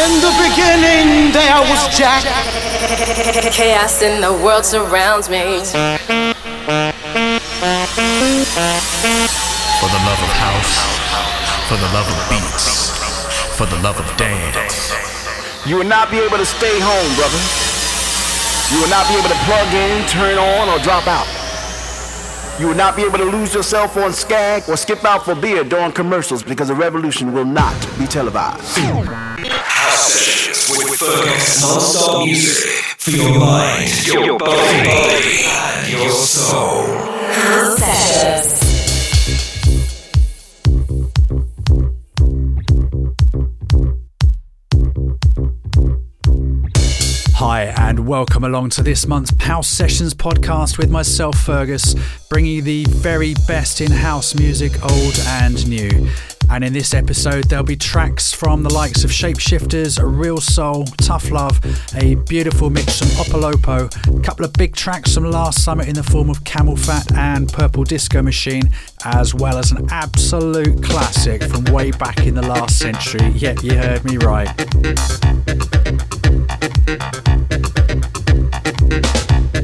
In the beginning, there was Jack. Chaos in the world surrounds me. For the love of house, for the love of beats, for the love of dance. You will not be able to stay home, brother. You will not be able to plug in, turn on, or drop out. You will not be able to lose yourself on Skag or skip out for beer during commercials because the revolution will not be televised. Sessions with Fergus non-stop music for your mind, your body, and your soul. Sessions. Hi, and welcome along to this month's House Sessions podcast with myself, Fergus, bringing you the very best in house music, old and new. And in this episode, there'll be tracks from the likes of Shapeshifters, Real Soul, Tough Love, a beautiful mix from Opolopo, a couple of big tracks from last summer in the form of Camelphat and Purple Disco Machine, as well as an absolute classic from way back in the last century. Yeah, you heard me right.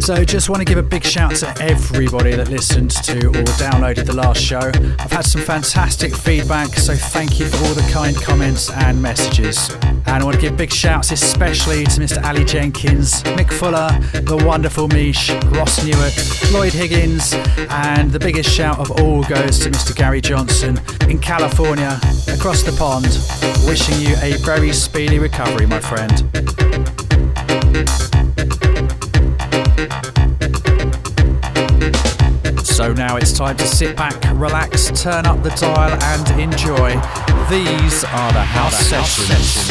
So, just want to give a big shout to everybody that listened to or downloaded the last show. I've had some fantastic feedback, so thank you for all the kind comments and messages. And I want to give big shouts especially to Mr. Ali Jenkins, Mick Fuller, the wonderful Mish, Ross Newark, Lloyd Higgins, and the biggest shout of all goes to Mr. Gary Johnson in California, across the pond. Wishing you a very speedy recovery, my friend. Now it's time to sit back, relax, turn up the dial, and enjoy. These are the house sessions.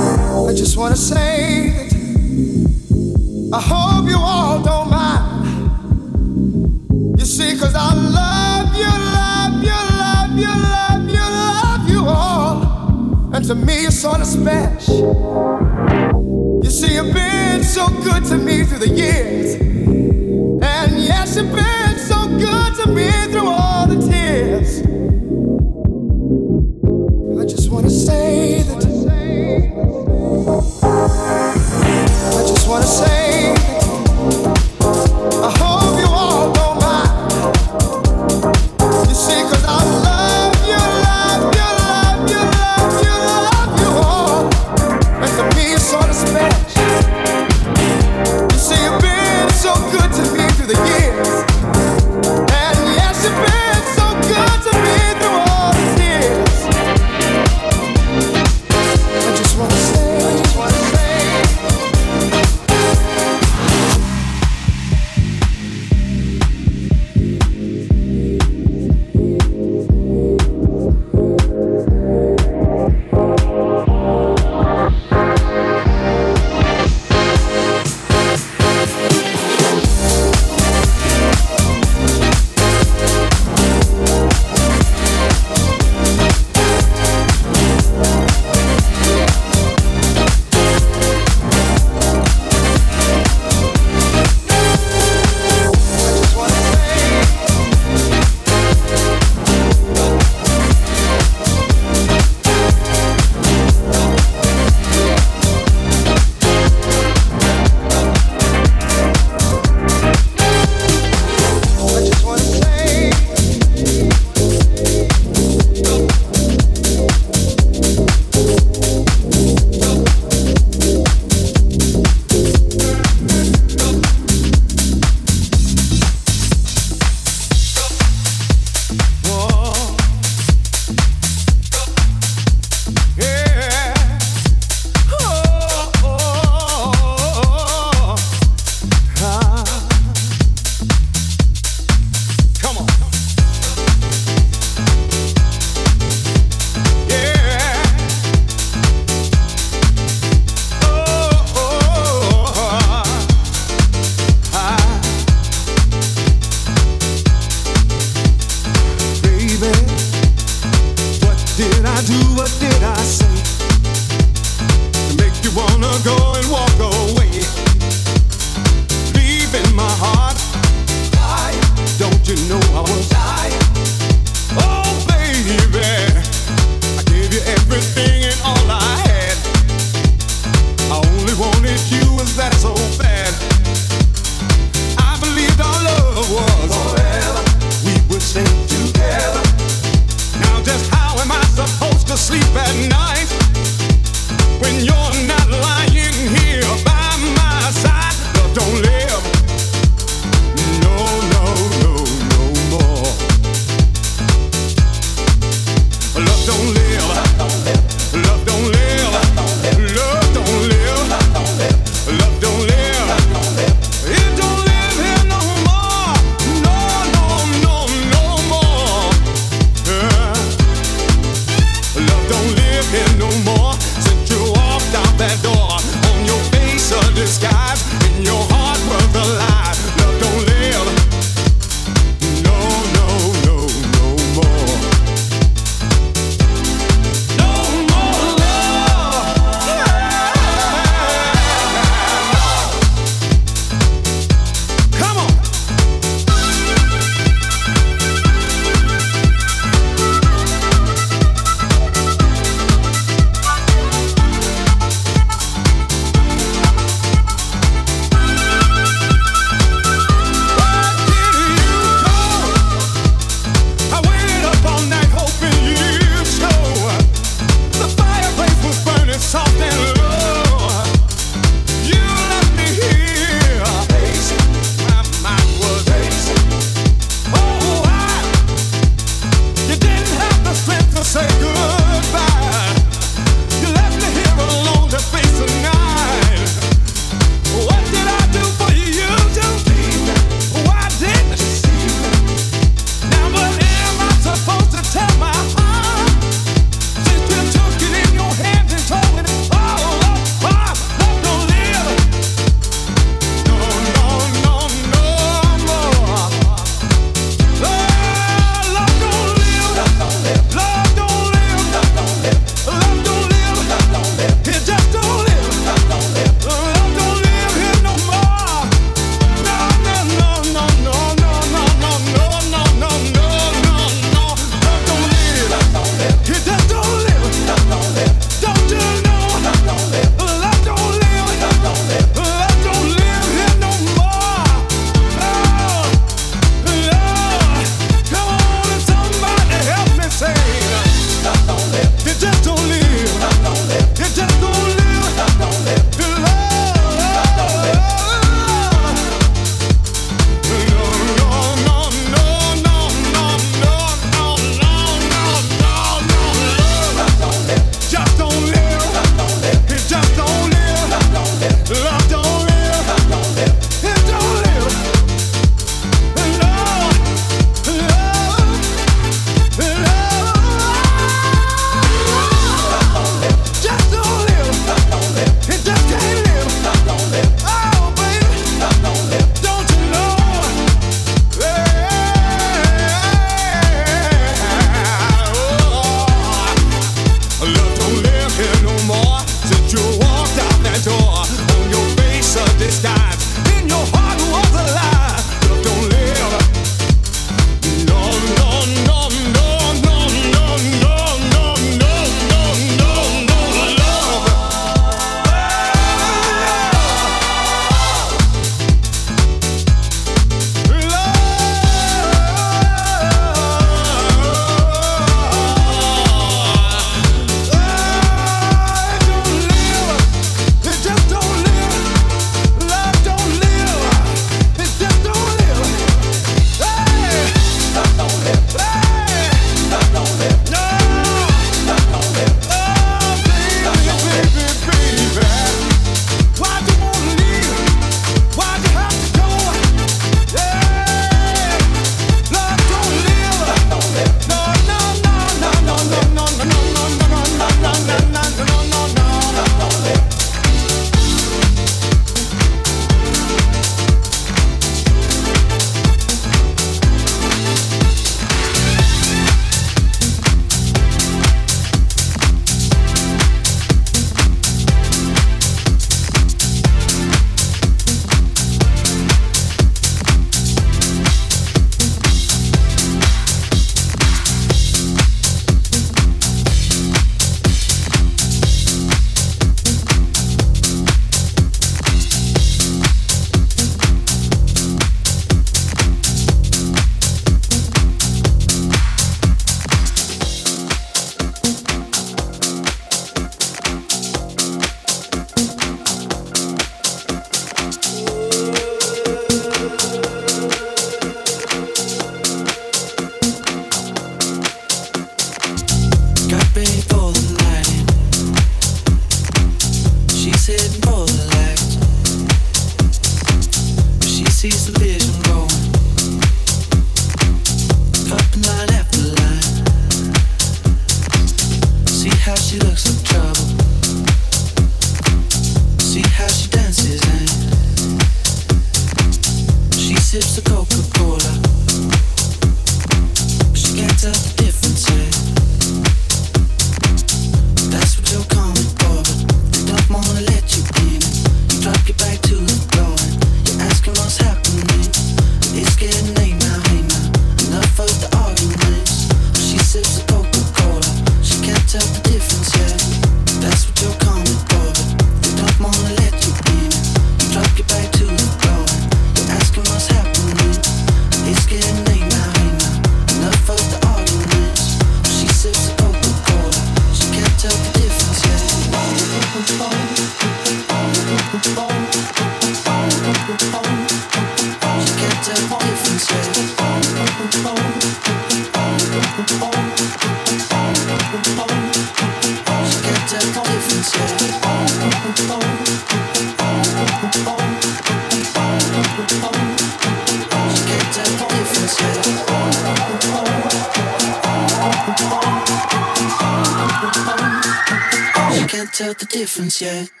She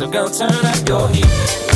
Your heat.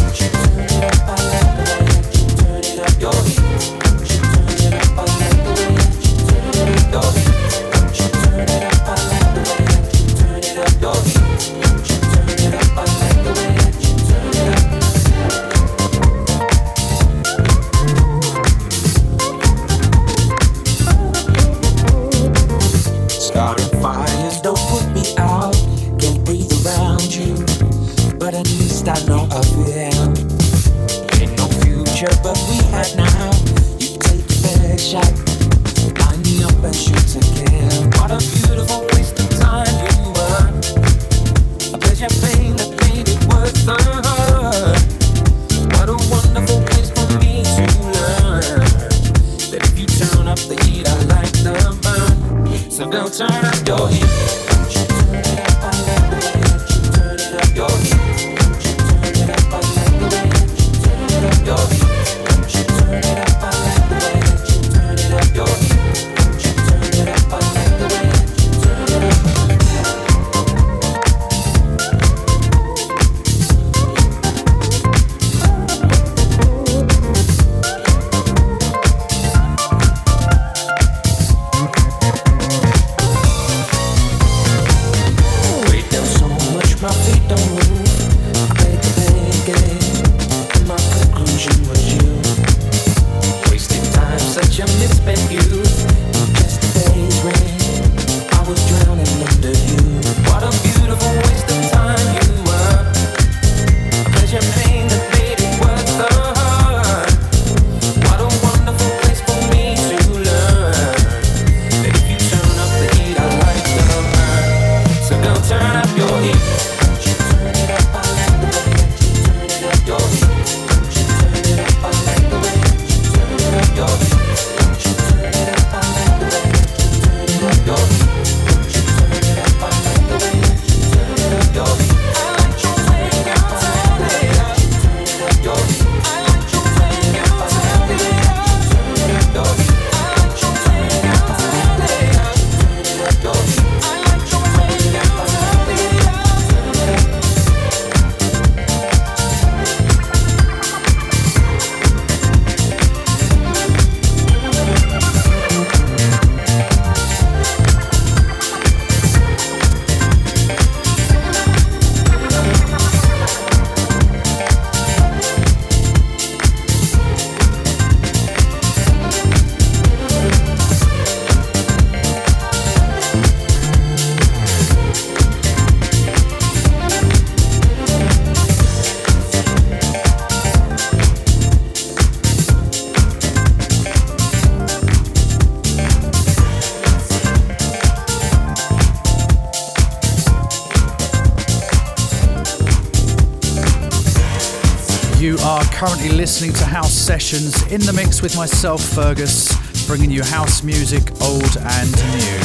currently listening to House Sessions in the mix with myself, Fergus, bringing you house music, old and new.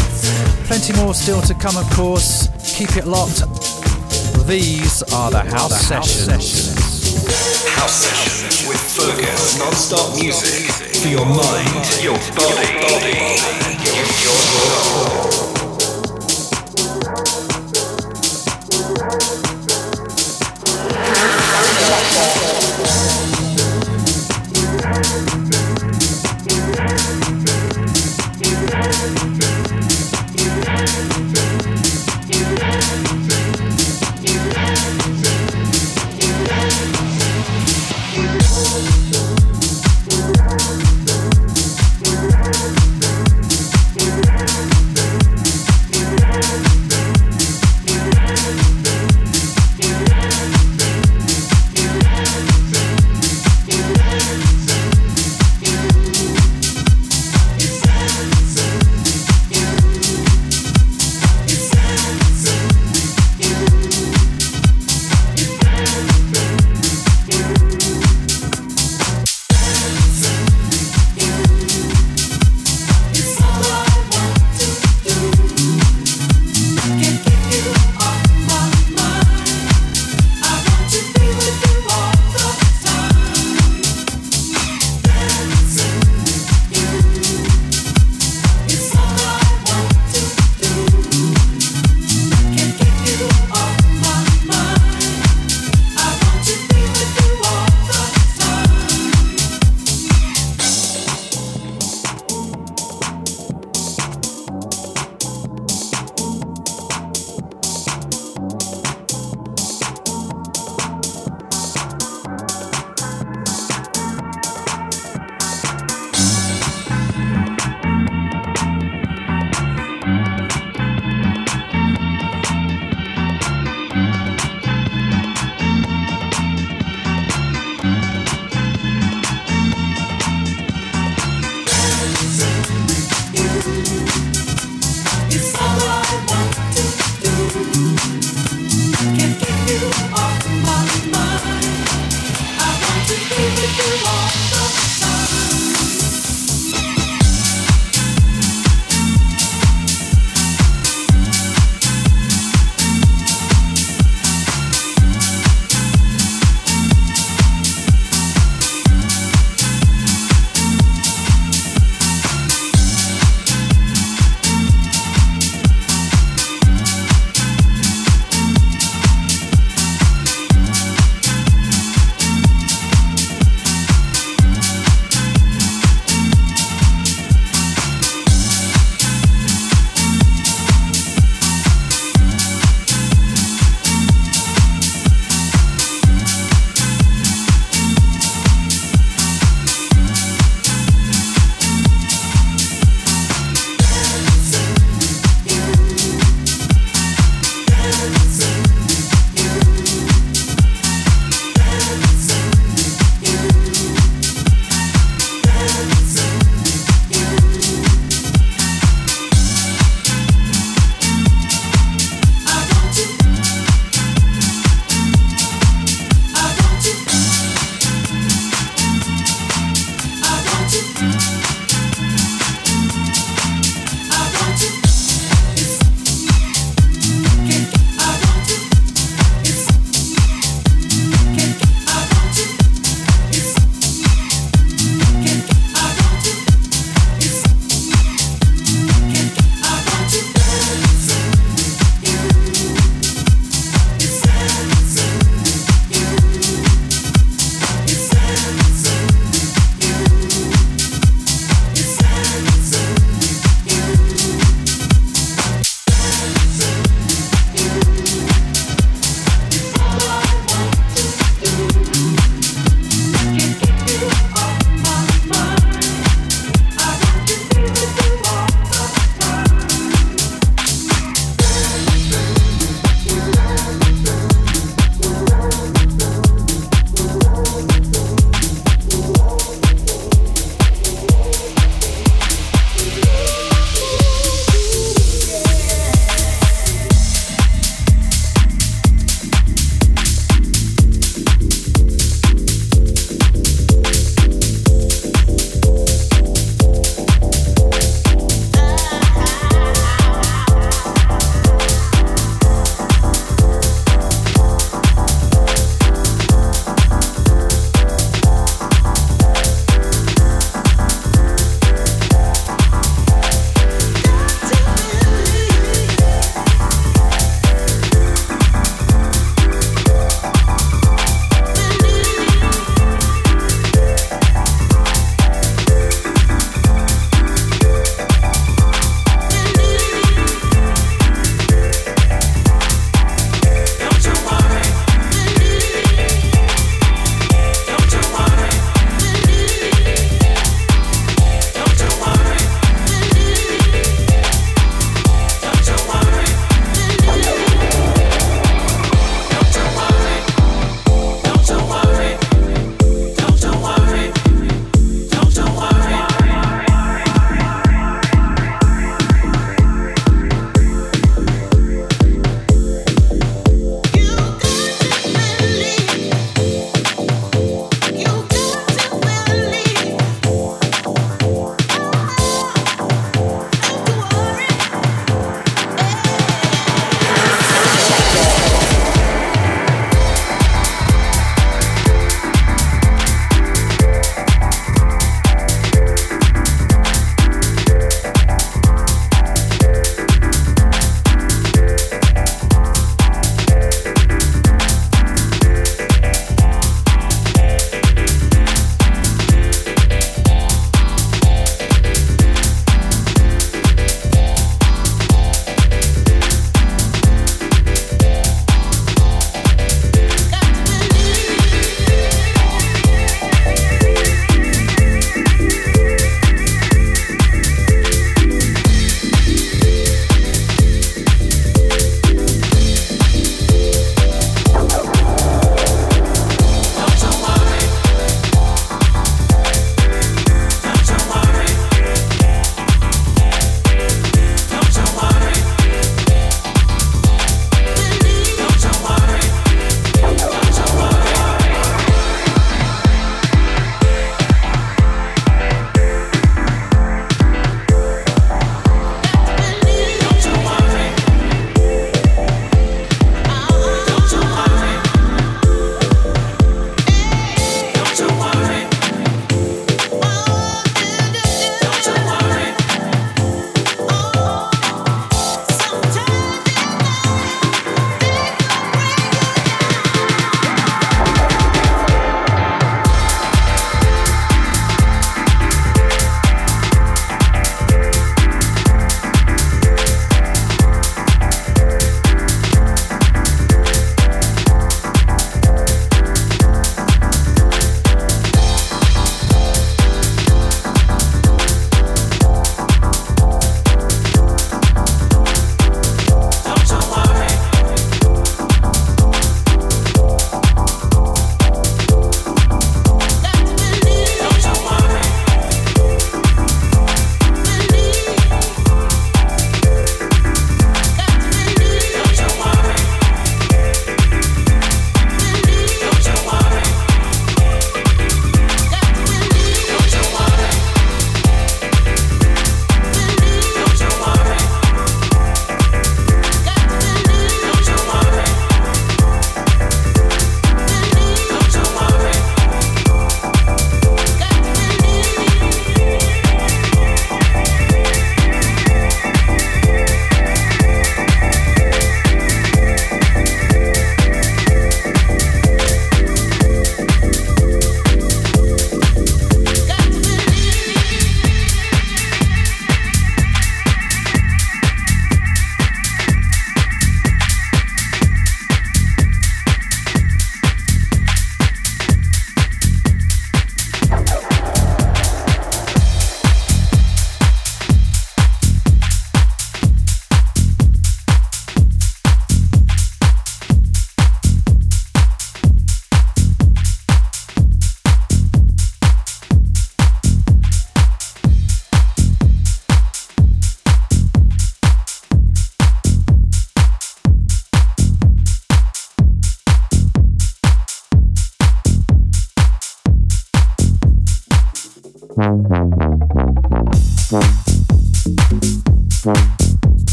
Plenty more still to come, of course. Keep it locked. These are the House, the house Sessions. House Sessions with Fergus. Non-stop music for your mind, your body, body, your, your, your,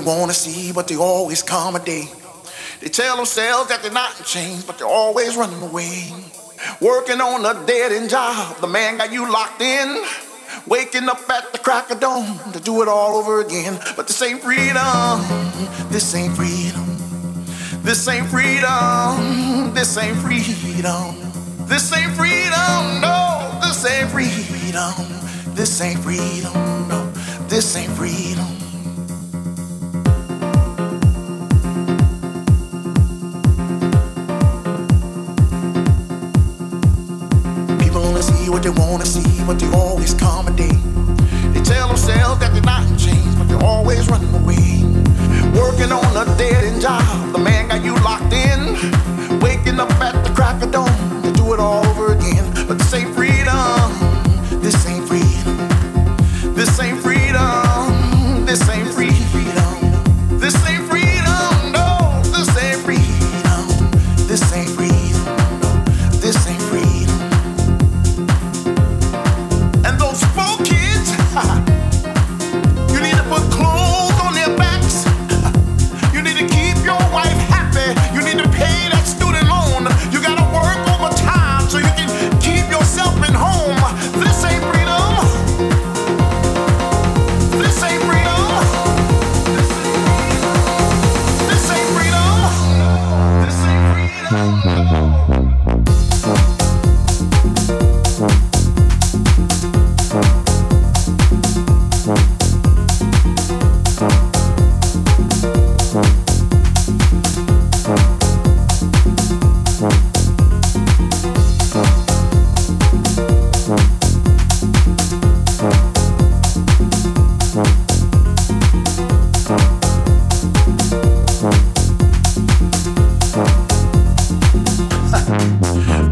wanna see, but they always come a day. They tell themselves that they're not in chains, but they're always running away. Working on a dead end job, the man got you locked in. Waking up at the crack of dawn to do it all over again. But this ain't freedom, this ain't freedom. This ain't freedom, this ain't freedom. This ain't freedom, no, this ain't freedom. This ain't freedom, no, this ain't freedom. They wanna see, but they always accommodate. They tell themselves that they're not in chains, but they're always running away. Working on a dead end job, the man got you locked in. Waking up at the crack of dawn to do it all over again. But this ain't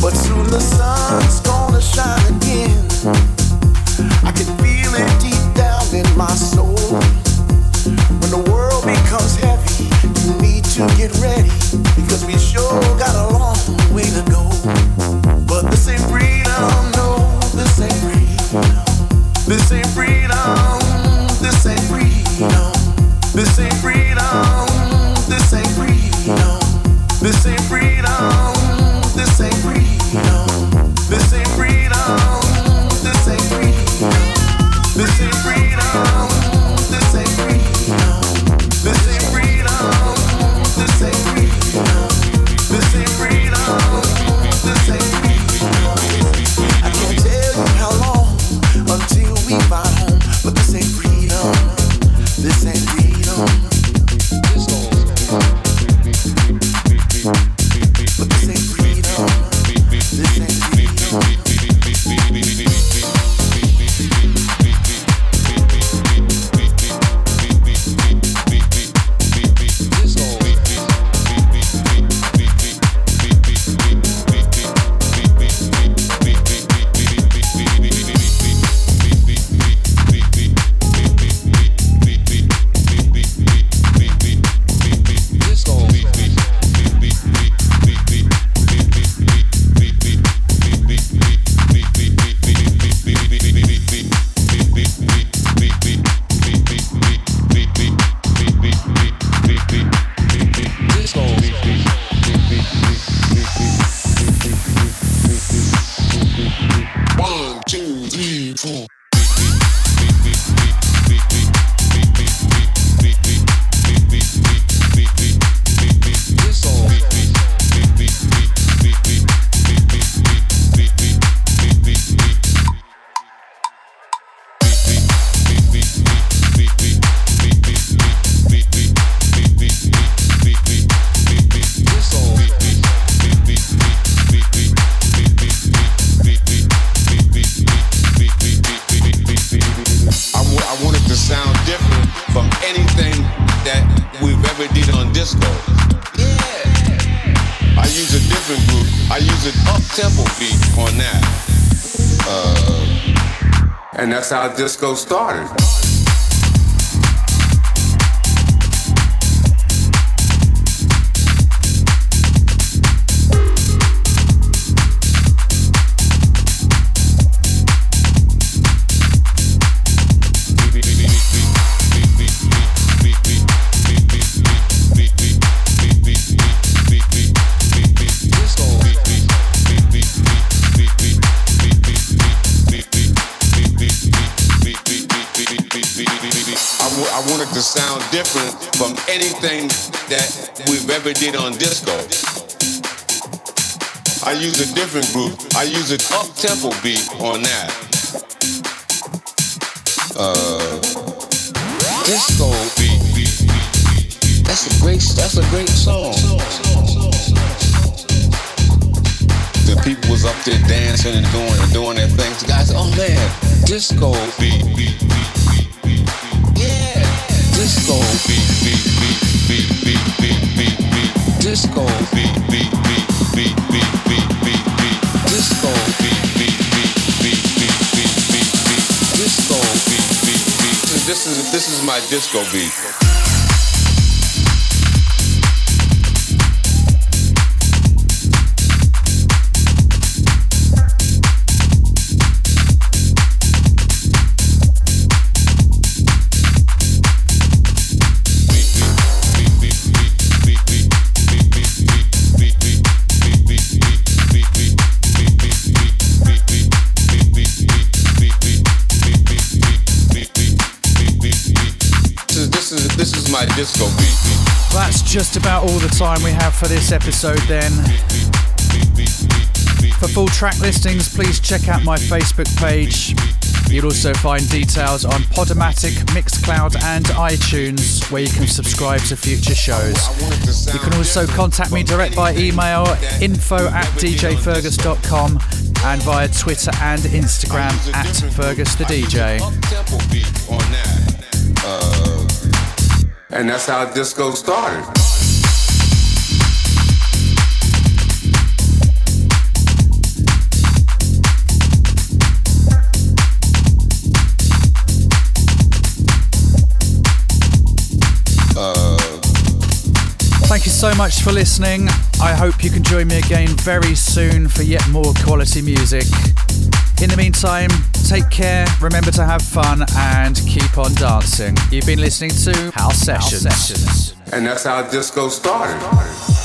But soon the sun's gonna shine again. I can feel it deep down in my soul. When the world becomes heavy, you need to get ready. Because we sure got a long way to go. But this ain't freedom, no, this ain't freedom. This ain't freedom, that's how disco started. did on disco. I use a different groove. I use an up-tempo beat on that. Uh, disco beat. That's a great. That's a great song. The people was up there dancing and doing and doing their things. Guys, oh man, disco beat. beat, disco beat, beat, beat, beat. Disco. Beat, beat, beat, beat, beat, beat, beat, beat. Disco. Beat, beat, beat, beat, beat, beat, beat, beat. Disco. Beat, beat, beat. This is this is my disco beat. About all the time we have for this episode then. For full track listings, please check out my Facebook page. You'll also find details on Podomatic, Mixcloud, and iTunes, where you can subscribe to future shows. You can also contact me direct by email, info at djfergus.com, and via Twitter and Instagram at Fergus the DJ. And that's how disco started. You so much for listening. I hope you can join me again very soon for yet more quality music. In the meantime, take care, remember to have fun, and keep on dancing. You've been listening to House Sessions. House Sessions. And that's how disco started.